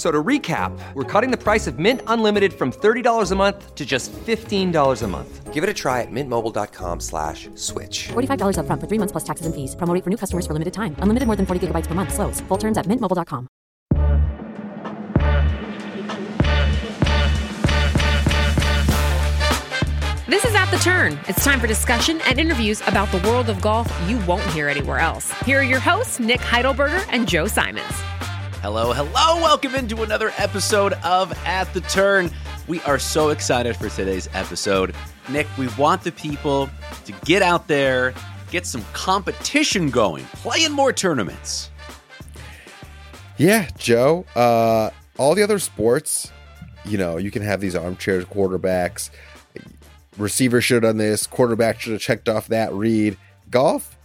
So to recap, we're cutting the price of Mint Unlimited from $30 a month to just $15 a month. Give it a try at mintmobile.com slash switch. $45 up front for three months plus taxes and fees. Promo rate for new customers for limited time. Unlimited more than 40 gigabytes per month. Slows. Full terms at mintmobile.com. This is At the Turn. It's time for discussion and interviews about the world of golf you won't hear anywhere else. Here are your hosts, Nick Heidelberger and Joe Simons. Hello, hello. Welcome into another episode of At the Turn. We are so excited for today's episode. Nick, we want the people to get out there, get some competition going, play in more tournaments. Yeah, Joe. Uh, all the other sports, you know, you can have these armchair quarterbacks. Receiver should have done this. Quarterback should have checked off that read. Golf,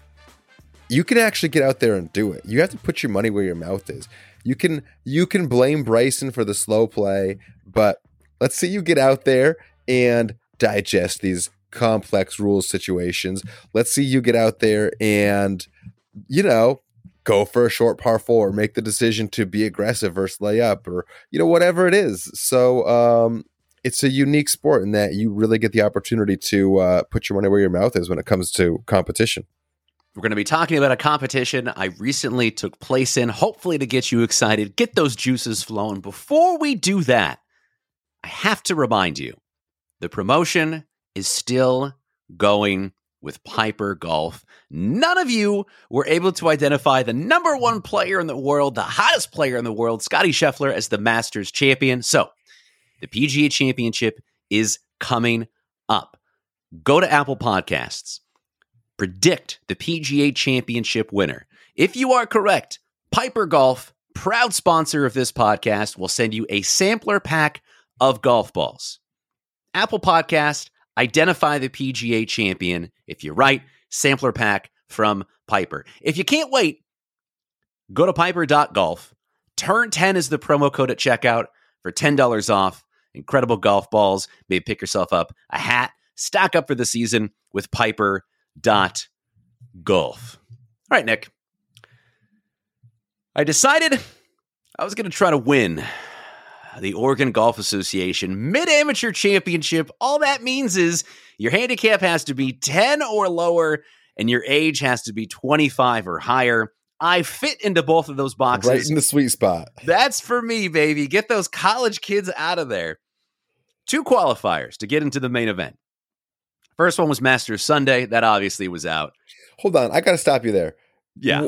you can actually get out there and do it. You have to put your money where your mouth is. You can you can blame Bryson for the slow play, but let's see you get out there and digest these complex rules situations. Let's see you get out there and you know go for a short par four, make the decision to be aggressive versus lay up, or you know whatever it is. So um, it's a unique sport in that you really get the opportunity to uh, put your money where your mouth is when it comes to competition. We're going to be talking about a competition I recently took place in, hopefully to get you excited, get those juices flowing. Before we do that, I have to remind you the promotion is still going with Piper Golf. None of you were able to identify the number one player in the world, the hottest player in the world, Scotty Scheffler, as the Masters champion. So the PGA Championship is coming up. Go to Apple Podcasts predict the PGA Championship winner. If you are correct, Piper Golf, proud sponsor of this podcast, will send you a sampler pack of golf balls. Apple Podcast, identify the PGA champion. If you're right, sampler pack from Piper. If you can't wait, go to piper.golf. Turn 10 is the promo code at checkout for $10 off. Incredible golf balls. Maybe pick yourself up a hat. Stock up for the season with Piper dot golf. All right, Nick. I decided I was going to try to win the Oregon Golf Association Mid Amateur Championship. All that means is your handicap has to be 10 or lower and your age has to be 25 or higher. I fit into both of those boxes. Right in the sweet spot. That's for me, baby. Get those college kids out of there. Two qualifiers to get into the main event. First one was Masters Sunday. That obviously was out. Hold on, I got to stop you there. Yeah.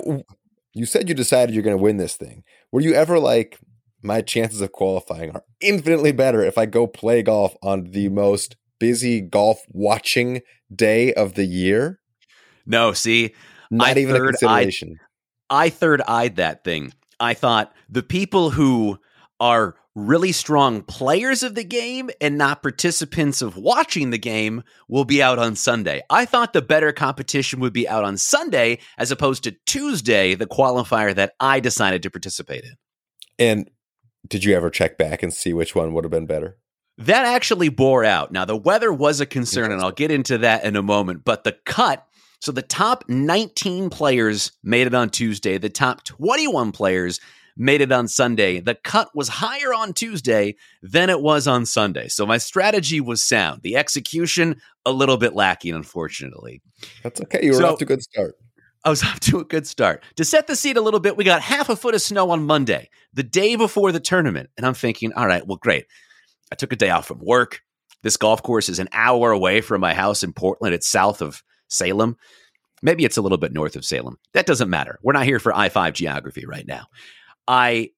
You said you decided you're going to win this thing. Were you ever like, my chances of qualifying are infinitely better if I go play golf on the most busy golf watching day of the year? No, see, not I even a consideration. I, I third eyed that thing. I thought the people who are really strong players of the game and not participants of watching the game will be out on Sunday. I thought the better competition would be out on Sunday as opposed to Tuesday, the qualifier that I decided to participate in. And did you ever check back and see which one would have been better? That actually bore out. Now, the weather was a concern, and I'll get into that in a moment, but the cut. So the top 19 players made it on Tuesday. The top 21 players made it on Sunday. The cut was higher on Tuesday than it was on Sunday. So my strategy was sound. The execution, a little bit lacking, unfortunately. That's okay. You were So- off to a good start. I was off to a good start. To set the seat a little bit, we got half a foot of snow on Monday, the day before the tournament. And I'm thinking, all right, well, great. I took a day off from work. This golf course is an hour away from my house in Portland. It's south of Salem. Maybe it's a little bit north of Salem. That doesn't matter. We're not here for I 5 geography right now. I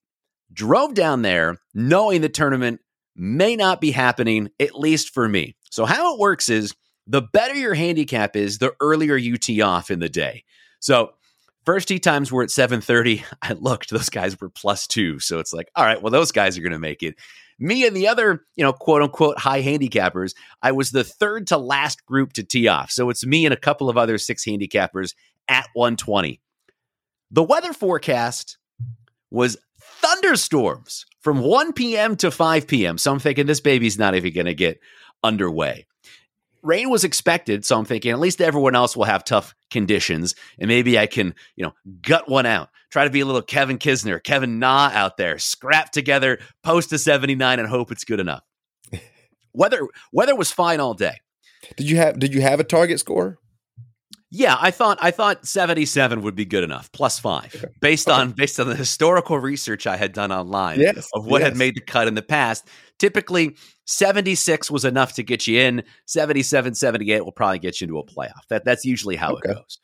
drove down there knowing the tournament may not be happening, at least for me. So, how it works is the better your handicap is, the earlier you tee off in the day. So, first tee times were at 7:30. I looked, those guys were plus 2. So it's like, all right, well those guys are going to make it. Me and the other, you know, quote unquote high handicappers, I was the third to last group to tee off. So it's me and a couple of other six handicappers at 120. The weather forecast was thunderstorms from 1 p.m. to 5 p.m. So I'm thinking this baby's not even going to get underway. Rain was expected, so I'm thinking at least everyone else will have tough conditions, and maybe I can, you know, gut one out. Try to be a little Kevin Kisner, Kevin Na out there, scrap together, post a 79, and hope it's good enough. weather weather was fine all day. Did you have Did you have a target score? Yeah, I thought I thought 77 would be good enough, plus five, based okay. on based on the historical research I had done online yes, of what yes. had made the cut in the past. Typically, 76 was enough to get you in. 77, 78 will probably get you into a playoff. That that's usually how okay. it goes.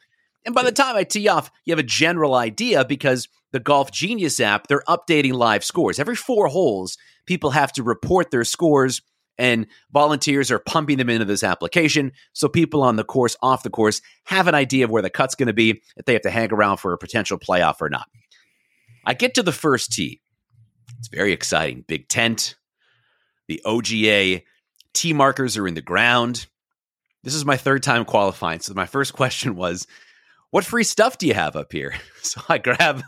And by the time I tee off, you have a general idea because the Golf Genius app, they're updating live scores. Every four holes, people have to report their scores and volunteers are pumping them into this application. So people on the course off the course have an idea of where the cut's going to be if they have to hang around for a potential playoff or not. I get to the first tee. It's very exciting. Big tent. The oga tee markers are in the ground. This is my third time qualifying so my first question was what free stuff do you have up here? So i grab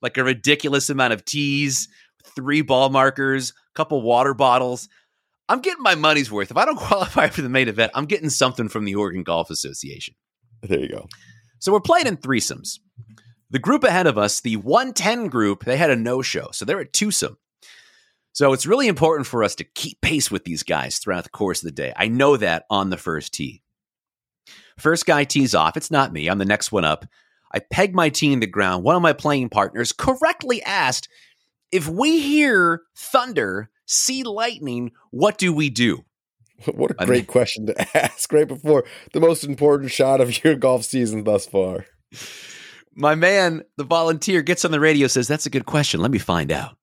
like a ridiculous amount of tees three ball markers a couple water bottles I'm getting my money's worth. If I don't qualify for the main event, I'm getting something from the Oregon Golf Association. There you go. So we're playing in threesomes. The group ahead of us, the 110 group, they had a no show. So they're at twosome. So it's really important for us to keep pace with these guys throughout the course of the day. I know that on the first tee. First guy tees off. It's not me. I'm the next one up. I peg my tee in the ground. One of my playing partners correctly asked if we hear thunder see lightning, what do we do? What a great question to ask right before the most important shot of your golf season thus far. My man, the volunteer, gets on the radio, says, That's a good question. Let me find out.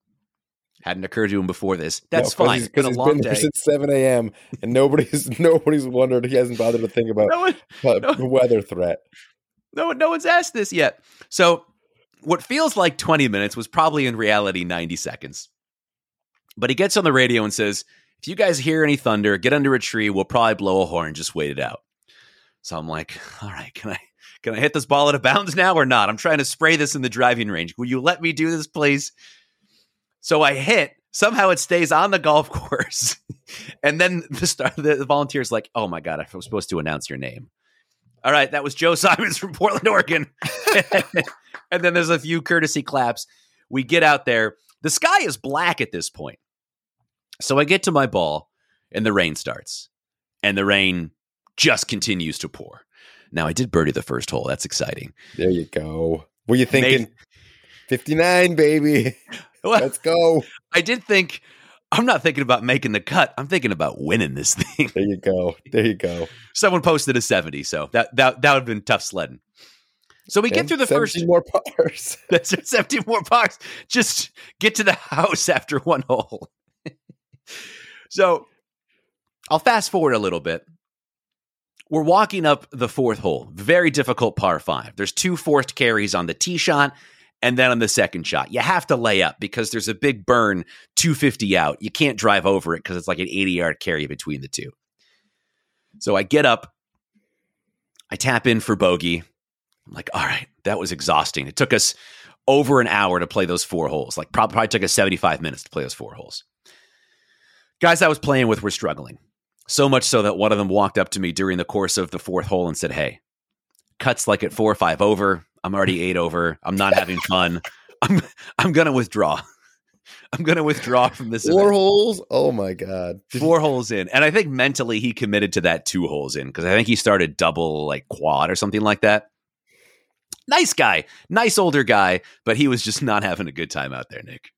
Hadn't occurred to him before this. That's no, fine. He's, he's been there since 7 a.m. and nobody's nobody's wondered. He hasn't bothered to think about no one, no, the weather threat. No, no one's asked this yet. So, what feels like 20 minutes was probably in reality 90 seconds. But he gets on the radio and says, if you guys hear any thunder, get under a tree. We'll probably blow a horn. Just wait it out. So I'm like, all right, can I can I hit this ball out of bounds now or not? I'm trying to spray this in the driving range. Will you let me do this, please? So I hit. Somehow it stays on the golf course. and then the, star, the, the volunteer's like, oh my God, I was supposed to announce your name. All right, that was Joe Simons from Portland, Oregon. and then there's a few courtesy claps. We get out there. The sky is black at this point. So I get to my ball and the rain starts. And the rain just continues to pour. Now I did birdie the first hole. That's exciting. There you go. Were you thinking Made, 59, baby? Well, Let's go. I did think I'm not thinking about making the cut. I'm thinking about winning this thing. There you go. There you go. Someone posted a 70, so that that that would have been tough sledding. So we and get through the first more pars. That's 70 more pars. Just get to the house after one hole. So I'll fast forward a little bit. We're walking up the fourth hole. Very difficult par five. There's two forced carries on the tee shot and then on the second shot. You have to lay up because there's a big burn 250 out. You can't drive over it because it's like an 80 yard carry between the two. So I get up, I tap in for bogey. I'm like, all right, that was exhausting. It took us over an hour to play those four holes. Like probably, probably took us 75 minutes to play those four holes. Guys I was playing with were struggling. So much so that one of them walked up to me during the course of the fourth hole and said, Hey, cuts like at four or five over. I'm already eight over. I'm not having fun. I'm I'm gonna withdraw. I'm gonna withdraw from this. Four event. holes. Oh my god. Four holes in, and I think mentally he committed to that two holes in because I think he started double like quad or something like that nice guy, nice older guy, but he was just not having a good time out there, Nick.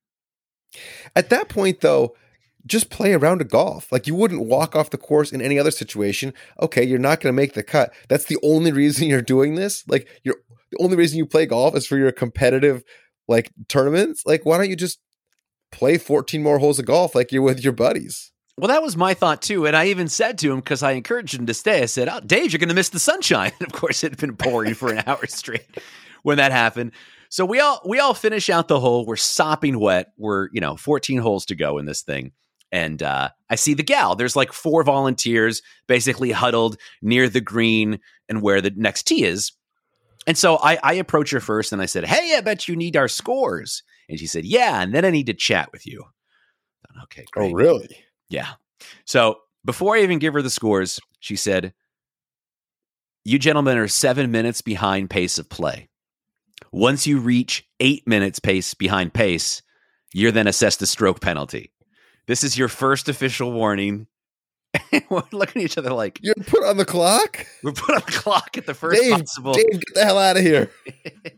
At that point, though, just play around a golf. Like you wouldn't walk off the course in any other situation. Okay, you're not going to make the cut. That's the only reason you're doing this. Like you're the only reason you play golf is for your competitive like tournaments. Like why don't you just play 14 more holes of golf like you're with your buddies. Well, that was my thought too. And I even said to him, because I encouraged him to stay, I said, oh, Dave, you're going to miss the sunshine. And of course, it had been pouring for an hour straight when that happened. So we all we all finish out the hole. We're sopping wet. We're, you know, 14 holes to go in this thing. And uh, I see the gal. There's like four volunteers basically huddled near the green and where the next tee is. And so I, I approach her first and I said, Hey, I bet you need our scores. And she said, Yeah. And then I need to chat with you. Okay. Great. Oh, really? Yeah. So before I even give her the scores, she said, You gentlemen are seven minutes behind pace of play. Once you reach eight minutes pace behind pace, you're then assessed a stroke penalty. This is your first official warning. we're looking at each other like You're put on the clock? we're put on the clock at the first Dave, possible. Dave, get the hell out of here.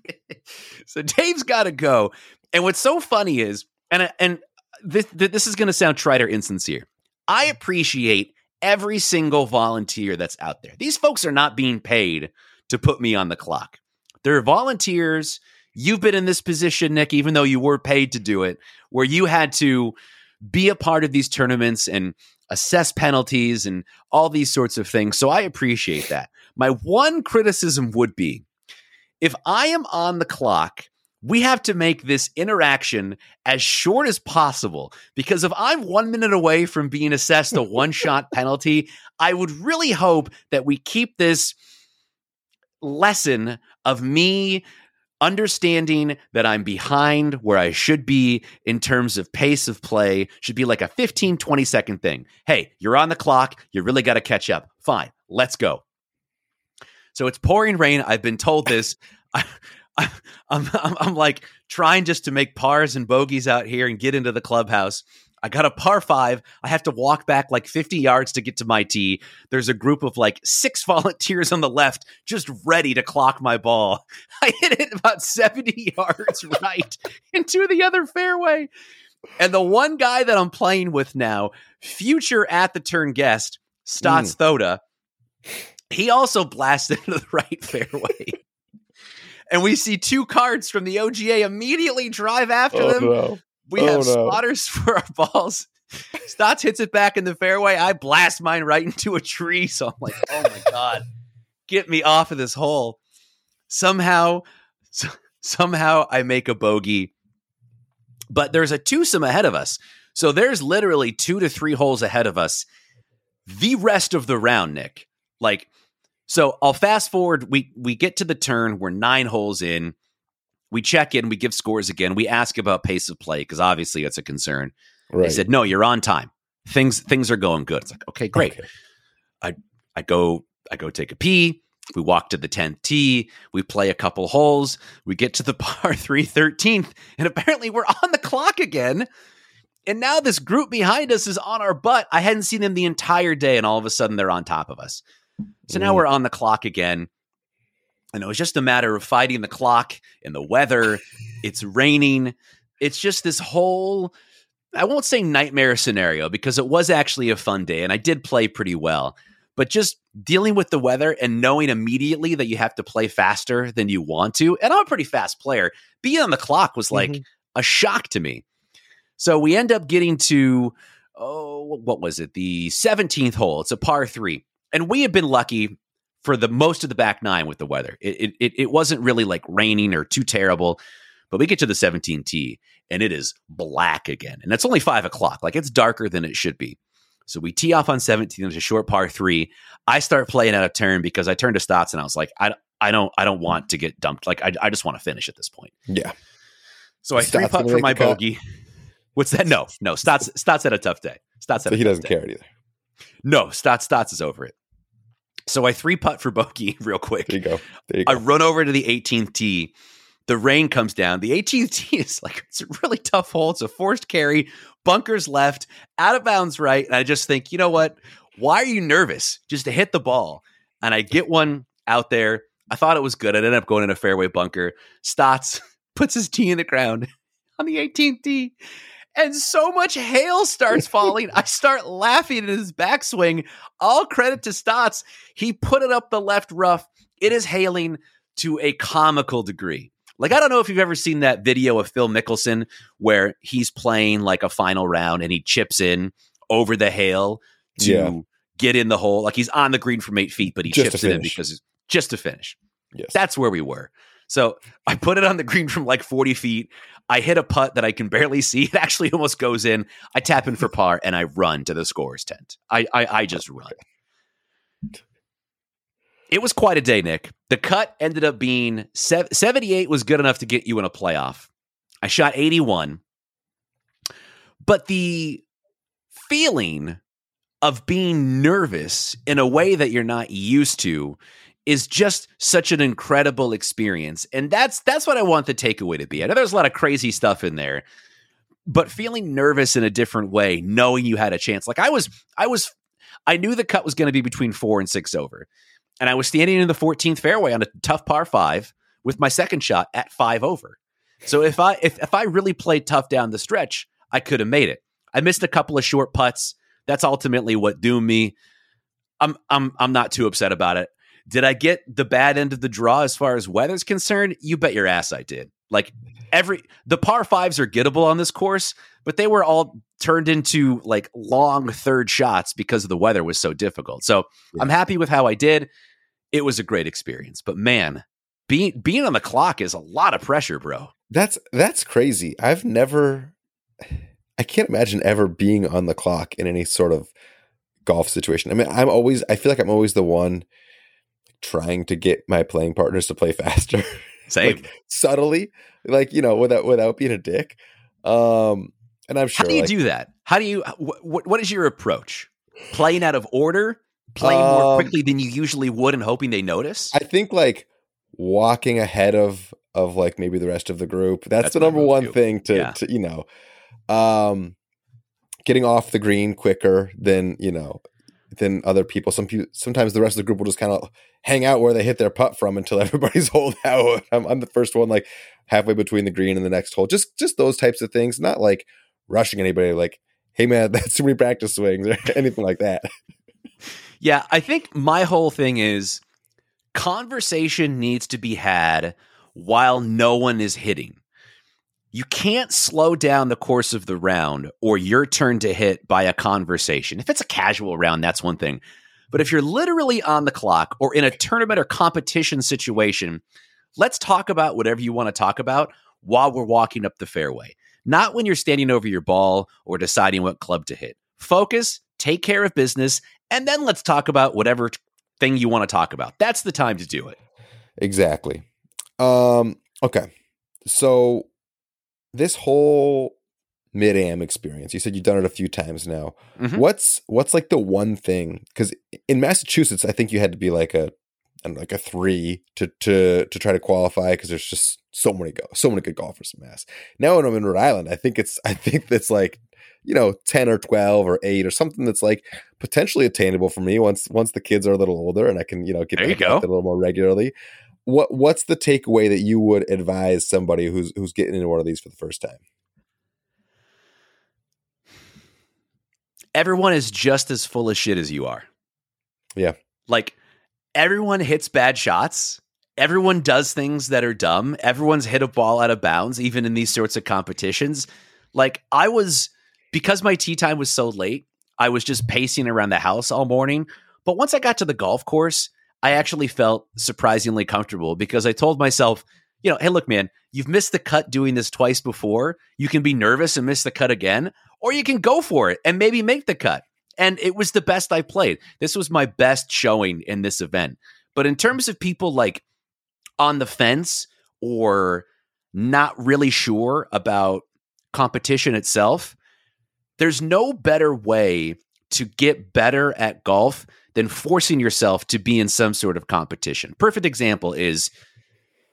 so Dave's got to go. And what's so funny is, and uh, and this this is going to sound trite or insincere. I appreciate every single volunteer that's out there. These folks are not being paid to put me on the clock. They're volunteers. You've been in this position, Nick, even though you were paid to do it, where you had to be a part of these tournaments and assess penalties and all these sorts of things. So I appreciate that. My one criticism would be if I am on the clock, we have to make this interaction as short as possible because if I'm one minute away from being assessed a one shot penalty, I would really hope that we keep this lesson of me understanding that I'm behind where I should be in terms of pace of play should be like a 15, 20 second thing. Hey, you're on the clock. You really got to catch up. Fine, let's go. So it's pouring rain. I've been told this. I, I, I'm, I'm, I'm like trying just to make pars and bogeys out here and get into the clubhouse. I got a par five. I have to walk back like 50 yards to get to my tee. There's a group of like six volunteers on the left just ready to clock my ball. I hit it about 70 yards right into the other fairway. And the one guy that I'm playing with now, future at the turn guest, Stotts mm. Thoda, he also blasted into the right fairway. and we see two cards from the OGA immediately drive after Oh, them. no. We Oh, have no. spotters for our balls. Stotts hits it back in the fairway. I blast mine right into a tree. So I'm like, oh my God, get me off of this hole. Somehow, s- somehow I make a bogey, but there's a twosome ahead of us. So there's literally two to three holes ahead of us. The rest of the round, Nick. Like, so I'll fast forward. We we get to the turn. We're nine holes in. We check in. We give scores again. We ask about pace of play because obviously it's a concern. Right. They said, "No, you're on time. Things things are going good." It's like, okay, great. Okay. I I go I go take a pee. We walk to the 10th tee. We play a couple holes. We get to the par 3 13th, and apparently we're on the clock again. And now this group behind us is on our butt. I hadn't seen them the entire day, and all of a sudden they're on top of us. So now Mm. we're on the clock again. And it was just a matter of fighting the clock and the weather. It's raining. It's just this whole, I won't say nightmare scenario because it was actually a fun day and I did play pretty well. But just dealing with the weather and knowing immediately that you have to play faster than you want to. And I'm a pretty fast player. Being on the clock was like Mhm. a shock to me. So we end up getting to, oh, what was it? The 17th hole. It's a par three. And we have been lucky for the most of the back nine with the weather. It, it, it wasn't really like raining or too terrible, but we get to the 17 tee and it is black again. And it's only five o'clock. Like it's darker than it should be. So we tee off on 17. It's a short par three. I start playing out of turn because I turned to Stotts and I was like, I, I don't, I don't want to get dumped. Like I, I just want to finish at this point. Yeah. So I Stotts three putt for my cut? bogey. What's that? No, no. Stotts, Stotts had a tough day. Stotts had So he doesn't care either. No, Stotts, Stotts is over it. So I three putt for bogey real quick. There you go. There you I go. run over to the 18th tee. The rain comes down. The 18th tee is like it's a really tough hole. It's a forced carry, bunkers left, out of bounds right. And I just think, you know what? Why are you nervous? Just to hit the ball. And I get one out there. I thought it was good. I ended up going in a fairway bunker. Stotts puts his tee in the ground on the 18th tee. And so much hail starts falling. I start laughing at his backswing. All credit to Stotts. He put it up the left rough. It is hailing to a comical degree. Like I don't know if you've ever seen that video of Phil Mickelson where he's playing like a final round and he chips in over the hail to Yeah. get in the hole. Like he's on the green from eight feet, but he Just chips it in because just to finish. Yes. That's where we were. So I put it on the green from like 40 feet. I hit a putt that I can barely see. It actually almost goes in. I tap in for par and I run to the scorer's tent. I I, I just run. It was quite a day, Nick. The cut ended up being 78 was good enough to get you in a playoff. I shot 81. But the feeling of being nervous in a way that you're not used to is just such an incredible experience. And that's that's what I want the takeaway to be. I know there's a lot of crazy stuff in there, but feeling nervous in a different way, knowing you had a chance. Like I was I was I knew the cut was going to be between 4 and 6 over. And I was standing in the 14th fairway on a tough par 5 with my second shot at 5 over. So if I if if I really played tough down the stretch, I could have made it. I missed a couple of short putts. That's ultimately what doomed me. I'm I'm I'm not too upset about it. Did I get the bad end of the draw as far as weather's concerned? You bet your ass I did. Like every the par fives are gettable on this course, but they were all turned into like long third shots because of the weather was so difficult. So I'm happy with how I did. It was a great experience. But man, being being on the clock is a lot of pressure, bro. That's that's crazy. I've never I can't imagine ever being on the clock in any sort of golf situation. I mean, I'm always I feel like I'm always the one trying to get my playing partners to play faster. Same. like subtly, like, you know, without without being a dick. Um and I'm sure How do you like, do that? How do you what what is your approach? Playing out of order? Playing more Um, quickly than you usually would and hoping they notice? I think like walking ahead of of like maybe the rest of the group. That's, That's the number one thing to, Yeah. to you know, um, getting off the green quicker than you know than other people. Some people sometimes the rest of the group will just kind of hang out where they hit their putt from until everybody's holed out. I'm, I'm the first one like halfway between the green and the next hole. Just just those types of things. Not like rushing anybody. Like, hey man, that's too many practice swings or anything like that. Yeah, I think my whole thing is conversation needs to be had while no one is hitting. You can't slow down the course of the round or your turn to hit by a conversation. If it's a casual round, that's one thing. But if you're literally on the clock or in a tournament or competition situation, let's talk about whatever you want to talk about while we're walking up the fairway. Not when you're standing over your ball or deciding what club to hit. Focus, take care of business, and then let's talk about whatever thing you want to talk about. That's the time to do it. Exactly. Um, okay. So this whole mid am experience, you said you've done it a few times now. Mhm. What's what's like the one thing? Because in Massachusetts, I think you had to be like a I don't know, like a three to to to try to qualify because there's just so many go so many good golfers in Mass. Now when I'm in Rhode Island, I think it's I think that's like you know 10 or 12 or 8 or something that's like potentially attainable for me once once the kids are a little older and I can you know get There you go. a little more regularly what what's the takeaway that you would advise somebody who's who's getting into one of these for the first time Everyone is just as full of shit as you are. Yeah. Like everyone hits bad shots. Everyone does things that are dumb. Everyone's hit a ball out of bounds, even in these sorts of competitions. Like I was, because my tee time was so late, I was just pacing around the house all morning. But once I got to the golf course, I actually felt surprisingly comfortable because I told myself, you know, hey, look, man, you've missed the cut doing this twice before. You can be nervous and miss the cut again, or you can go for it and maybe make the cut. And it was the best I played. This was my best showing in this event. But in terms of people like on the fence or not really sure about competition itself, there's no better way to get better at golf than forcing yourself to be in some sort of competition. Perfect example is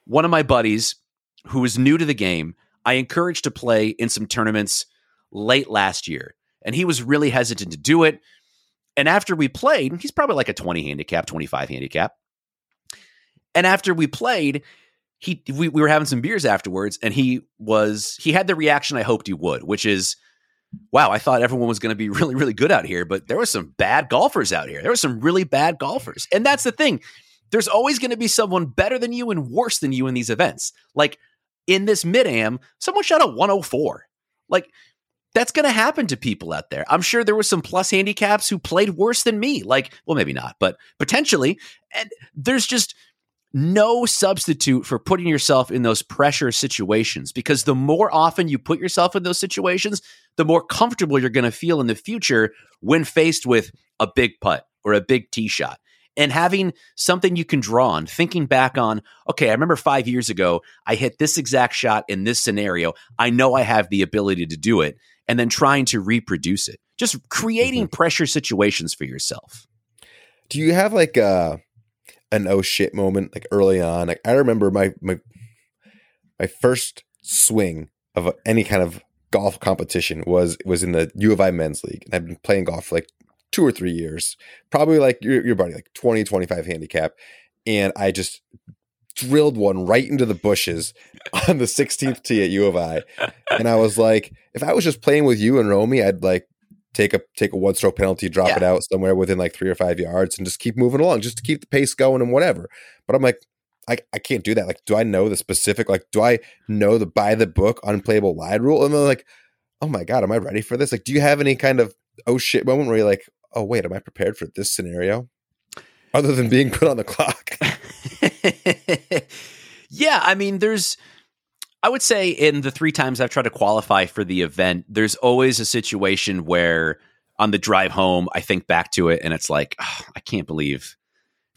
one of my buddies who was new to the game. I encouraged to play in some tournaments late last year, and he was really hesitant to do it. And after we played, he's probably like a 20 handicap, 25 handicap. And after we played, he we, we were having some beers afterwards, and he was he had the reaction I hoped he would, which is, wow, I thought everyone was going to be really, really good out here, but there were some bad golfers out here. There were some really bad golfers. And that's the thing. There's always going to be someone better than you and worse than you in these events. Like in this mid am, someone shot a 104. Like that's going to happen to people out there. I'm sure there were some plus handicaps who played worse than me. Like, well, maybe not, but potentially. And there's just no substitute for putting yourself in those pressure situations because the more often you put yourself in those situations, the more comfortable you're going to feel in the future when faced with a big putt or a big tee shot. And having something you can draw on, thinking back on, okay, I remember five years ago, I hit this exact shot in this scenario. I know I have the ability to do it. And then trying to reproduce it, just creating mm-hmm. pressure situations for yourself. Do you have like a, an oh shit moment like early on? Like I remember my, my, my first swing of any kind of golf competition was was in the U of I men's league. And I've been playing golf for like two or three years, probably like your, your buddy, like 20, 25 handicap. And I just drilled one right into the bushes on the 16th tee at U of I. And I was like, if I was just playing with you and Romy, I'd like take a take a one stroke penalty, drop yeah. it out somewhere within like three or five yards and just keep moving along, just to keep the pace going and whatever. But I'm like, I, I can't do that. Like, do I know the specific, like, do I know the by the book unplayable lie rule? And then like, oh my God, am I ready for this? Like, do you have any kind of oh shit moment where you're like, oh wait, am I prepared for this scenario? Other than being put on the clock. yeah, I mean, there's I would say in the three times I've tried to qualify for the event, there's always a situation where on the drive home, I think back to it and it's like, oh, I can't believe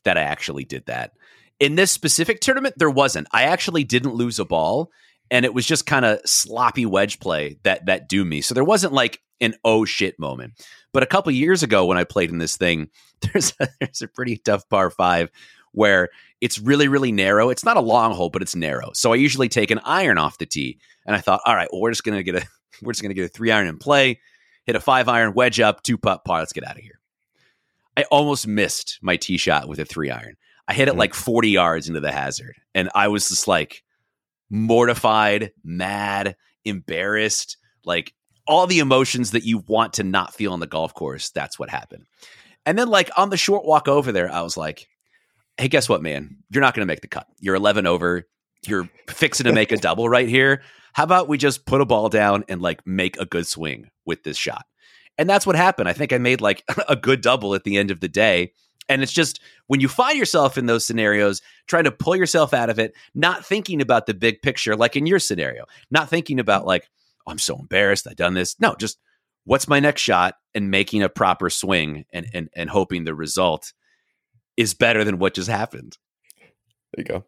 that I actually did that. In this specific tournament, there wasn't. I actually didn't lose a ball, and it was just kind of sloppy wedge play that that do me. So there wasn't like an oh shit moment. But a couple years ago when I played in this thing, there's a, there's a pretty tough par five where it's really really narrow. It's not a long hole, but it's narrow. So I usually take an iron off the tee, and I thought, all right, well we're just gonna get a we're just gonna get a three iron in play, hit a five iron wedge up, two putt par. Let's get out of here. I almost missed my tee shot with a three iron. I hit it mm. like 40 yards into the hazard, and I was just like mortified, mad, embarrassed. Like all the emotions that you want to not feel on the golf course. That's what happened. And then, like on the short walk over there, I was like, "Hey, guess what, man? You're not going to make the cut. You're 11 over. You're fixing to make a double right here. How about we just put a ball down and like make a good swing with this shot?" And that's what happened. I think I made like a good double at the end of the day. And it's just when you find yourself in those scenarios, trying to pull yourself out of it, not thinking about the big picture, like in your scenario, not thinking about like, oh, I'm so embarrassed I done this. No, just what's my next shot and making a proper swing and and and hoping the result is better than what just happened. There you go.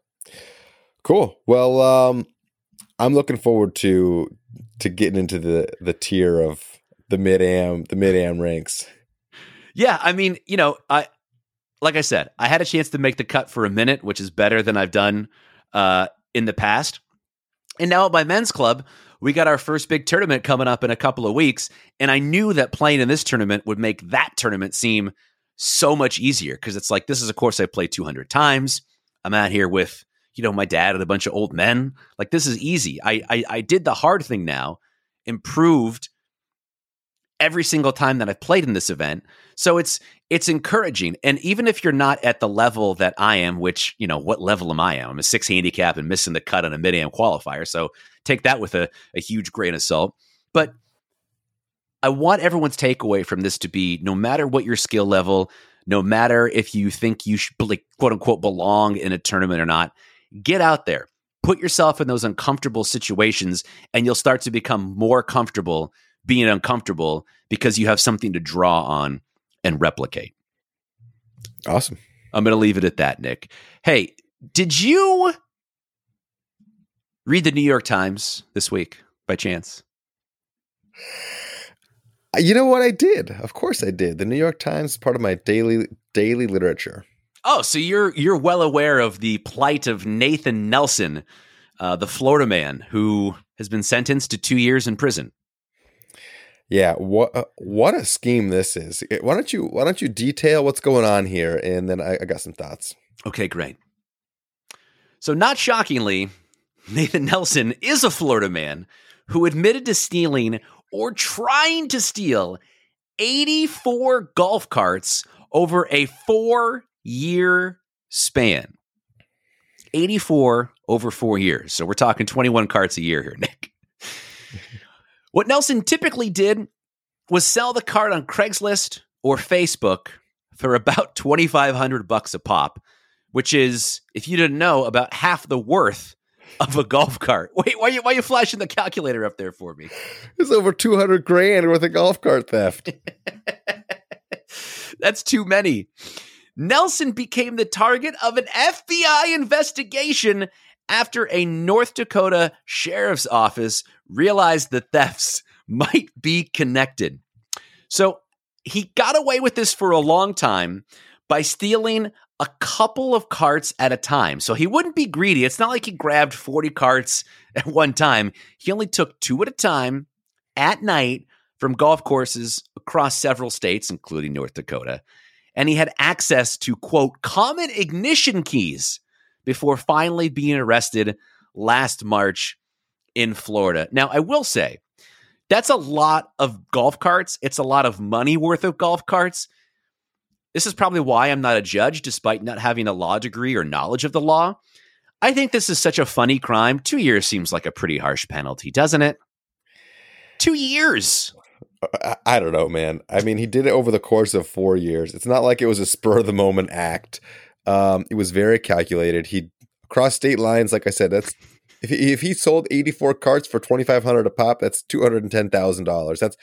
Cool. Well, um, I'm looking forward to to getting into the the tier of the mid am the mid am ranks. Yeah, I mean, you know, I like I said, I had a chance to make the cut for a minute, which is better than I've done uh, in the past. And now at my men's club, we got our first big tournament coming up in a couple of weeks. And I knew that playing in this tournament would make that tournament seem so much easier because it's like, this is a course I played 200 times. I'm out here with, you know, my dad and a bunch of old men. Like, this is easy. I, I, I did the hard thing now, improved every single time that I've played in this event. So it's it's encouraging. And even if you're not at the level that I am, which, you know, what level am I? I'm a six handicap and missing the cut on a mid am qualifier. So take that with a, a huge grain of salt. But I want everyone's takeaway from this to be no matter what your skill level, no matter if you think you should like, quote unquote belong in a tournament or not, get out there. Put yourself in those uncomfortable situations and you'll start to become more comfortable being uncomfortable because you have something to draw on and replicate. Awesome. I'm going to leave it at that, Nick. Hey, did you read the New York Times this week by chance? You know what I did? Of course I did. The New York Times is part of my daily daily literature. Oh, so you're you're well aware of the plight of Nathan Nelson, uh, the Florida man who has been sentenced to two years in prison. Yeah, what uh, what a scheme this is. Why don't you why don't you detail what's going on here, and then I, I got some thoughts. Okay, great. So, not shockingly, Nathan Nelson is a Florida man who admitted to stealing or trying to steal 84 golf carts over a four year span. 84 over four years. So we're talking 21 carts a year here, Nick. what Nelson typically did was sell the cart on Craigslist or Facebook for about 2500 bucks a pop, which is, if you didn't know, about half the worth of a golf cart. Wait, why are you, why are you flashing the calculator up there for me? It's over 200 grand worth of golf cart theft. That's too many. Nelson became the target of an FBI investigation after a North Dakota sheriff's office realized the thefts might be connected. So he got away with this for a long time by stealing a couple of carts at a time. So he wouldn't be greedy. It's not like he grabbed 40 carts at one time. He only took two at a time at night from golf courses across several states, including North Dakota. And he had access to, quote, common ignition keys before finally being arrested last March in Florida. Now, I will say, that's a lot of golf carts. It's a lot of money worth of golf carts. This is probably why I'm not a judge, despite not having a law degree or knowledge of the law. I think this is such a funny crime. Two years seems like a pretty harsh penalty, doesn't it? Two years. I, I don't know, man. I mean, he did it over the course of four years. It's not like it was a spur of the moment act. Um, it was very calculated. He crossed state lines. Like I said, that's if he, if he sold 84 carts for 2500 a pop, that's $210,000. That's,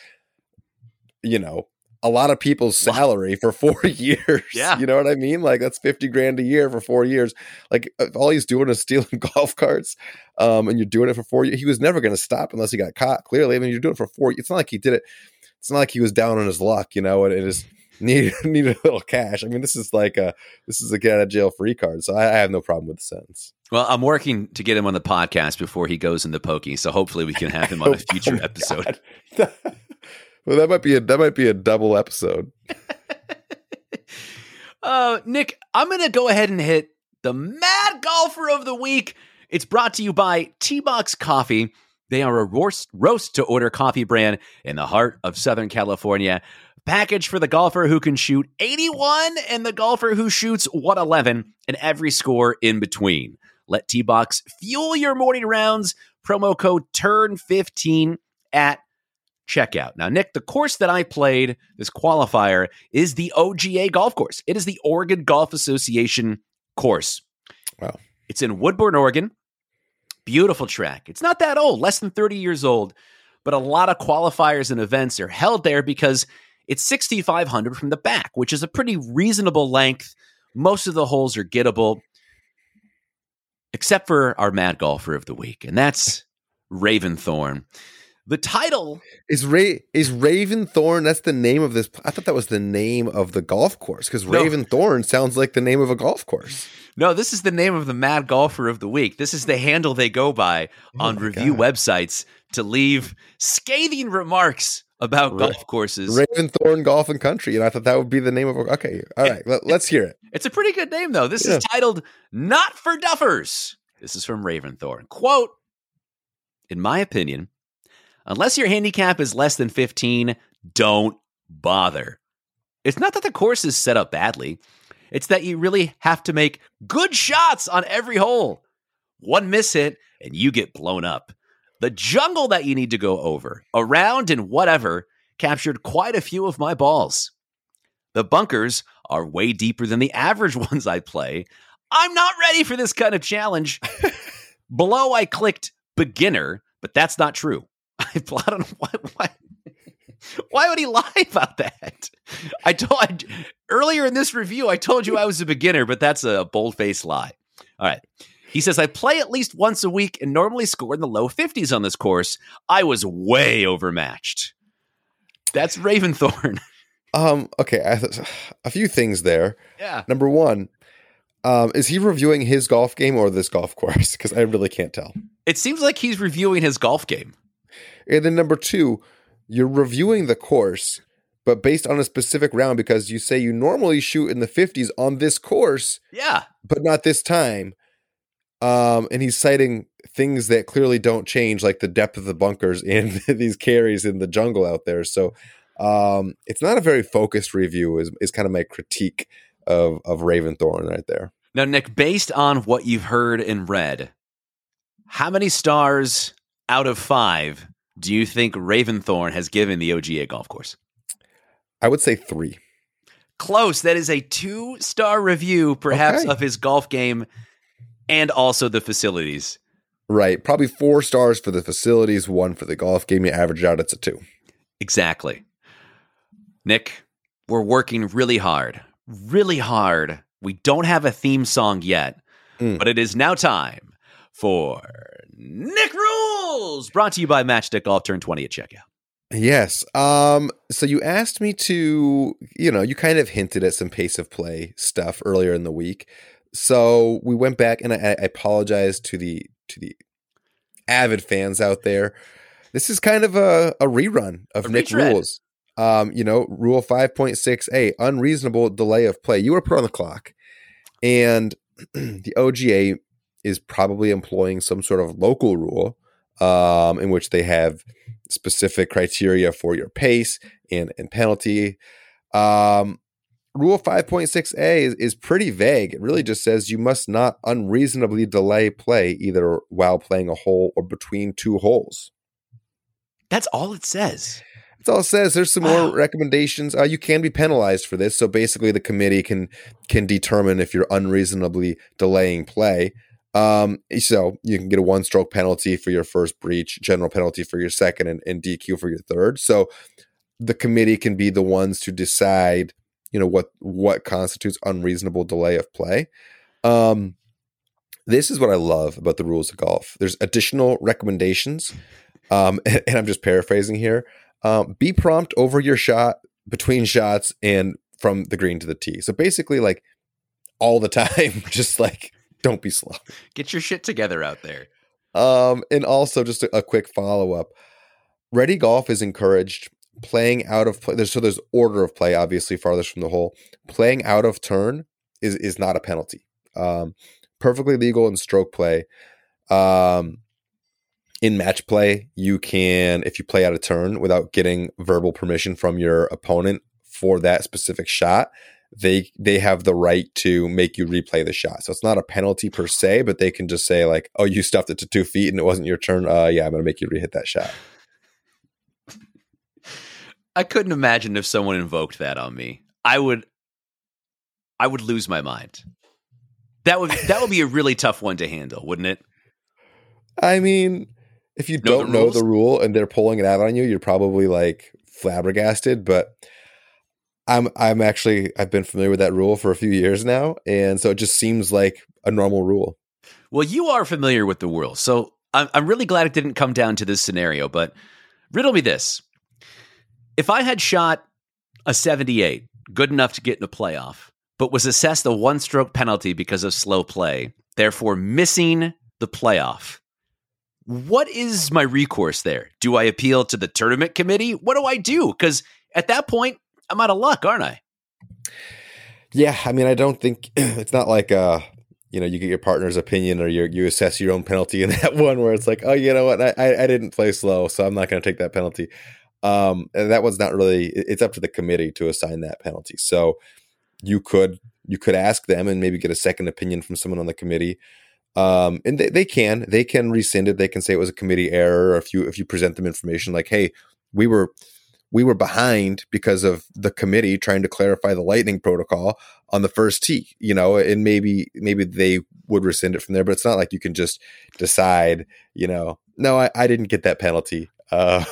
you know, a lot of people's salary for four years. Yeah. You know what I mean? Like that's 50 grand a year for four years. Like uh, all he's doing is stealing golf carts. Um, and you're doing it for four years. He was never going to stop unless he got caught. Clearly. I mean, you're doing it for four. It's not like he did it. It's not like he was down on his luck, you know, and it is needed, needed a little cash. I mean, this is like a, this is a get out of jail free card. So I, I have no problem with the sentence. Well, I'm working to get him on the podcast before he goes in the pokey. So hopefully we can have him on a future Oh episode. Well, that might be a that might be a double episode. Uh, Nick, I'm to go ahead and hit the Mad Golfer of the Week. It's brought to you by T Box Coffee. They are a roast, roast to order coffee brand in the heart of Southern California. Package for the golfer who can shoot 81 and the golfer who shoots 111 and every score in between. Let T Box fuel your morning rounds. Promo code TURN15 at checkout. Now, Nick, the course that I played, this qualifier, is the OGA golf course. It is the Oregon Golf Association course. Wow. It's in Woodburn, Oregon. Beautiful track. It's not that old, less than 30 years old, but a lot of qualifiers and events are held there because it's 6,500 from the back, which is a pretty reasonable length. Most of the holes are gettable, except for our mad golfer of the week, and that's Raventhorn. The title Is Ray is Raventhorn? That's the name of this. I thought that was the name of the golf course because No. Raventhorn sounds like the name of a golf course. No, this is the name of the mad golfer of the week. This is the handle they go by oh on Oh my review God. websites to leave scathing remarks about Ra- golf courses. Raventhorn Golf and Country, and I thought that would be the name of. a Okay, all right, let, us hear it. It's a pretty good name, though. This Yeah. is titled Not for Duffers. This is from Raventhorn. Quote In my opinion, unless your handicap is less than 15, don't bother. It's not that the course is set up badly, it's that you really have to make good shots on every hole. One miss hit, and you get blown up. The jungle that you need to go over, around, and whatever captured quite a few of my balls. The bunkers are way deeper than the average ones I play. I'm not ready for this kind of challenge. Below, I clicked beginner, but that's not true. I, I don't why, why, why would he lie about that? I told I, earlier in this review, I told you I was a beginner, but that's a bold faced lie. All right. He says, I play at least once a week and normally score in the low 50s on this course. I was way overmatched. That's Raventhorn. Um, okay, I, a few things there. yeah. Number one, um, is he reviewing his golf game or this golf course? Because I really can't tell. It seems like he's reviewing his golf game. And then number two, you're reviewing the course, but based on a specific round because you say you normally shoot in the 50s on this course, Yeah. but not this time. Um, and he's citing things that clearly don't change, like the depth of the bunkers and these carries in the jungle out there. So um, it's not a very focused review. Is is kind of my critique of of Raventhorn right there. Now, Nick, based on what you've heard and read, How many stars out of five do you think Raventhorn has given the OGA golf course? I would say three. Close. That is a two star review, perhaps, Okay. of his golf game and also the facilities. Right. Probably four stars for the facilities, one for the golf game. You average out, it's a two. Exactly. Nick, we're working really hard, really hard. We don't have a theme song yet, Mm. but it is now time for Nick Rules, brought to you by Matchstick Golf Turn 20 at checkout. Yes. Um, so you asked me to, you know, you kind of hinted at some pace of play stuff earlier in the week. So we went back and I, I apologize to the to the avid fans out there. This is kind of a, a rerun of A Nick retread. rules. Um, you know, rule 5.6a, unreasonable delay of play. You were put on the clock. And the OGA is probably employing some sort of local rule um, in which they have specific criteria for your pace and, and penalty. Um, rule 5.6a is, is pretty vague. It really just says you must not unreasonably delay play either while playing a hole or between two holes. That's all it says. That's all it says. There's some Wow. more recommendations. Uh, you can be penalized for this. So basically, the committee can can determine if you're unreasonably delaying play. Um, so you can get a one stroke penalty for your first breach, general penalty for your second, and, and DQ for your third. So the committee can be the ones to decide, you know, what what constitutes unreasonable delay of play. Um, this is what I love about the rules of golf. There's additional recommendations, um, and, and I'm just paraphrasing here. Um, be prompt over your shot, between shots, and from the green to the tee. So basically, like all the time, just like don't be slow. Get your shit together out there. Um, and also just a, a quick follow up. Ready golf is encouraged playing out of play. There's, so there's order of play, obviously farthest from the hole. Playing out of turn is is not a penalty. Um, perfectly legal in stroke play. Um, in match play, you can if you play out of turn without getting verbal permission from your opponent for that specific shot, they they have the right to make you replay the shot. So it's not a penalty per se, but they can just say like, "Oh, you stuffed it to two feet and it wasn't your turn. Uh, yeah, I'm gonna make you rehit that shot." I couldn't imagine if someone invoked that on me. I would I would lose my mind. That would that would be a really tough one to handle, wouldn't it? I mean, if you Know don't know the rule and they're pulling it out on you, you're probably like flabbergasted. But I'm I'm actually I've been familiar with that rule for a few years now, and so it just seems like a normal rule. Well, you are familiar with the world, so I'm, I'm really glad it didn't come down to this scenario. But riddle me this: If I had shot a 78, good enough to get in a playoff, but was assessed a one-stroke penalty because of slow play, therefore missing the playoff, what is my recourse there? Do I appeal to the tournament committee? What do I do? Because at that point, I'm out of luck, aren't I? Yeah, I mean, I don't think it's not like uh, you know, you get your partner's opinion or you you assess your own penalty in that one where it's like, oh, you know what, I I didn't play slow, so I'm not going to take that penalty. Um, and that was not really. It's up to the committee to assign that penalty. So you could you could ask them and maybe get a second opinion from someone on the committee. Um, and they, they can they can rescind it. They can say it was a committee error. Or if you if you present them information like, hey, we were we were behind because of the committee trying to clarify the lightning protocol on the first tee, you know, and maybe maybe they would rescind it from there, but it's not like you can just decide, you know, no, I, I didn't get that penalty. Um,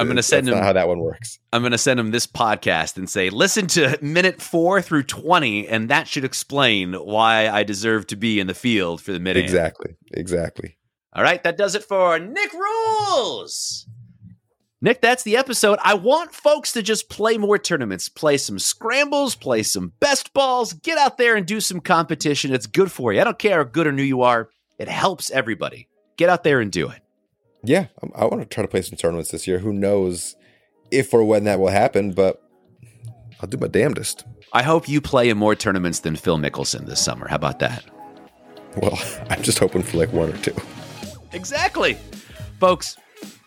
I'm gonna send that's not him- how that one works. I'm going to send him this podcast and say, listen to minute four through 20, and that should explain why I deserve to be in the field for the mid Exactly, exactly. All right, that does it for Nick Rules. Nick, that's the episode. I want folks to just play more tournaments, play some scrambles, play some best balls, get out there and do some competition. It's good for you. I don't care how good or new you are, it helps everybody. Get out there and do it. Yeah, I'm- want to try to play some tournaments this year. Who knows if or when that will happen, but I'll do my damnedest. I hope you play in more tournaments than Phil Mickelson this summer. How about that? Well, I'm just hoping for like one or two. Exactly. Folks,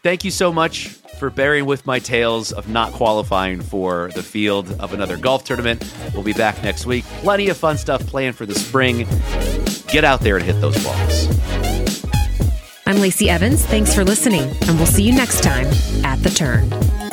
thank you so much for bearing with my tales of not qualifying for the field of another golf tournament. We'll be back next week. Plenty of fun stuff planned for the spring. Get out there and hit those balls. I'm Lacey Evans. Thanks for listening, and we'll see you next time at The Turn.